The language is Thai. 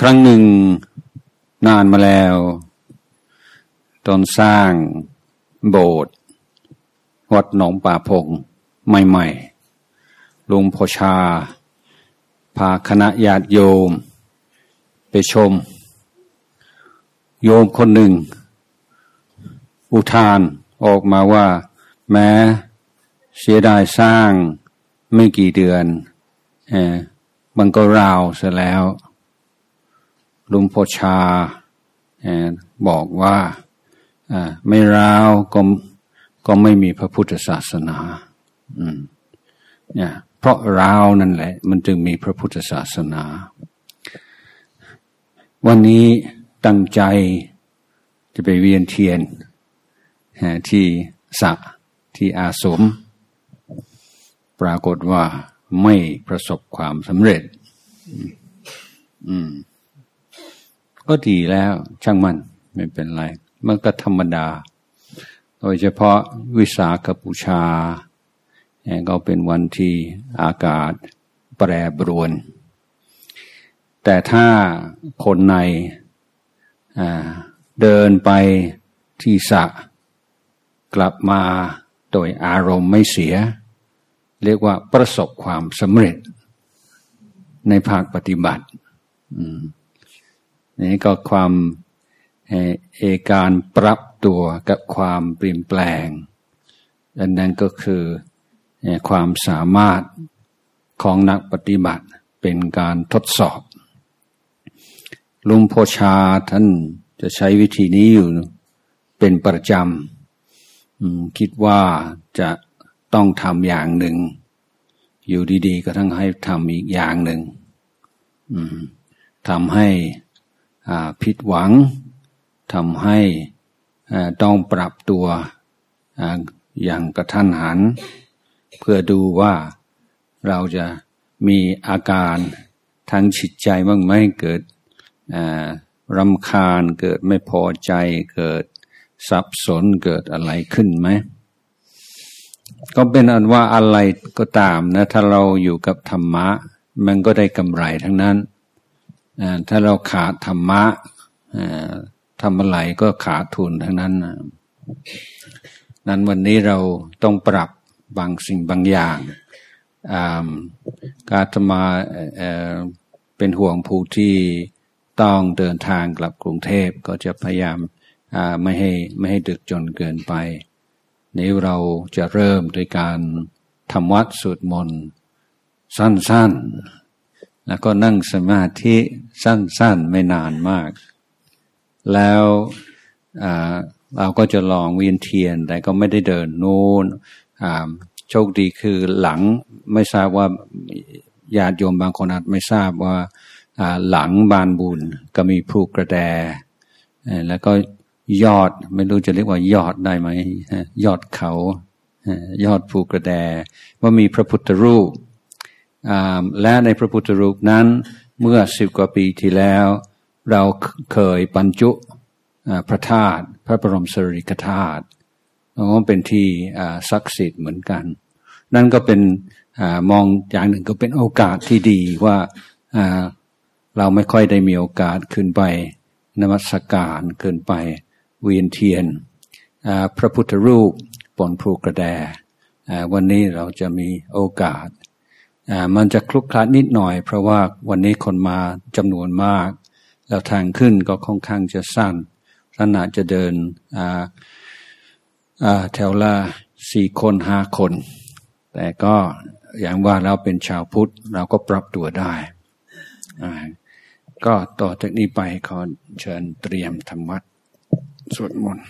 ครั้งหนึ่งนานมาแล้ว ตอนสร้างโบสถ์วัดหนองป่าพงใหม่ๆลุงพชา พาคณะญาติโยม ไปชม โยมคนหนึ่ง อุทานออกมาว่า แม้เสียดายสร้างไม่กี่เดือนอมันก็ราวเสียแล้ว ลุงพชาบอกว่าไม่ราวก็ก็ไม่มีพระพุทธศาสนาเนี่ยเพราะราวนั่นแหละ มันจึงมีพระพุทธศาสนา วันนี้ตั้งใจจะไปเวียนเทียนที่สะที่อาสม ปรากฏว่าไม่ประสบความสำเร็จ อืม ก็ดีแล้วช่างมันไม่เป็นไร มันก็ธรรมดา โดยเฉพาะวิสาขบูชาก็เป็นวันที่อากาศแปรปรวน แต่ถ้าคนในเดินไปที่สะกลับมาโดยอารมณ์ไม่เสีย เรียกว่าประสบความสำเร็จในภาคปฏิบัติ นี่ก็ความเอการปรับตัวกับความเปลี่ยนแปลงดังนั้นก็คือความสามารถของนักปฏิบัติเป็นการทดสอบ ลุงโพชาท่านจะใช้วิธีนี้อยู่เป็นประจำคิดว่าจะต้องทำอย่างหนึ่ง อยู่ดีๆ ก็ทั้งให้ทำอีกอย่างหนึ่งทำให้ ผิดหวังทำให้ต้องปรับตัวอย่างกระทันหัน เพื่อดูว่าเราจะมีอาการทางจิตใจบ้างไหมเกิดรำคาญเกิดไม่พอใจเกิดสับสนเกิดอะไรขึ้นไหม ก็เป็นอันว่าอะไรก็ตามนะ ถ้าเราอยู่กับธรรมะ มันก็ได้กำไรทั้งนั้น ถ้าเราขาดธรรมะทำอะไรก็ขาดทุนทั้งนั้น นั้นวันนี้เราต้องปรับบางสิ่งบางอย่าง การธมาเป็นห่วงผู้ที่ต้องเดินทางกลับกรุงเทพก็จะพยายามไม่ให้ไม่ให้ดึกจนเกินไป นี้เราจะเริ่มด้วยการทำวัดสวดมนต์สั้นๆ แล้วก็นั่งสมาธิสั้นๆไม่นานมาก แล้วเราก็จะลองเวียนเทียน แต่ก็ไม่ได้เดินนู่นโชคดีคือหลังไม่ทราบว่าญาติโยมบางคนอาจไม่ทราบว่าหลังบานบุญก็มีภูกระแด แล้วก็ยอดไม่รู้จะเรียกว่ายอดได้ไหมยอดเขายอดภูกระแด ว่ามีพระพุทธรูป และในพระพุทธรูปนั้นเมื่อสิบกว่าปีที่แล้ว เราเคยบรรจุพระธาตุพระบรมสรีกธาตุก็เป็นที่ศักดิ์สิทธิ์เหมือนกัน นั่นก็เป็นอมองอย่างหนึ่งก็เป็นโอกาสที่ดีว่าเราไม่ค่อยได้มีโอกาสขึ้นไปนมัสการขึ้นไปเวียนเทียนพระพุทธรูปปนภูกระแดวันนี้เราจะมีโอกาส มันจะคลุกคลักนิดหน่อย เพราะว่าวันนี้คนมาจำนวนมาก แล้วทางขึ้นก็ค่อนข้างจะสั้นขนาดจะเดินแถวละสี่คนห้าคน แต่ก็อย่างว่าเราเป็นชาวพุทธเราก็ปรับตัวได้ก็ต่อจากนี้ไปขอเชิญเตรียมธรรมวัดสวดมนต์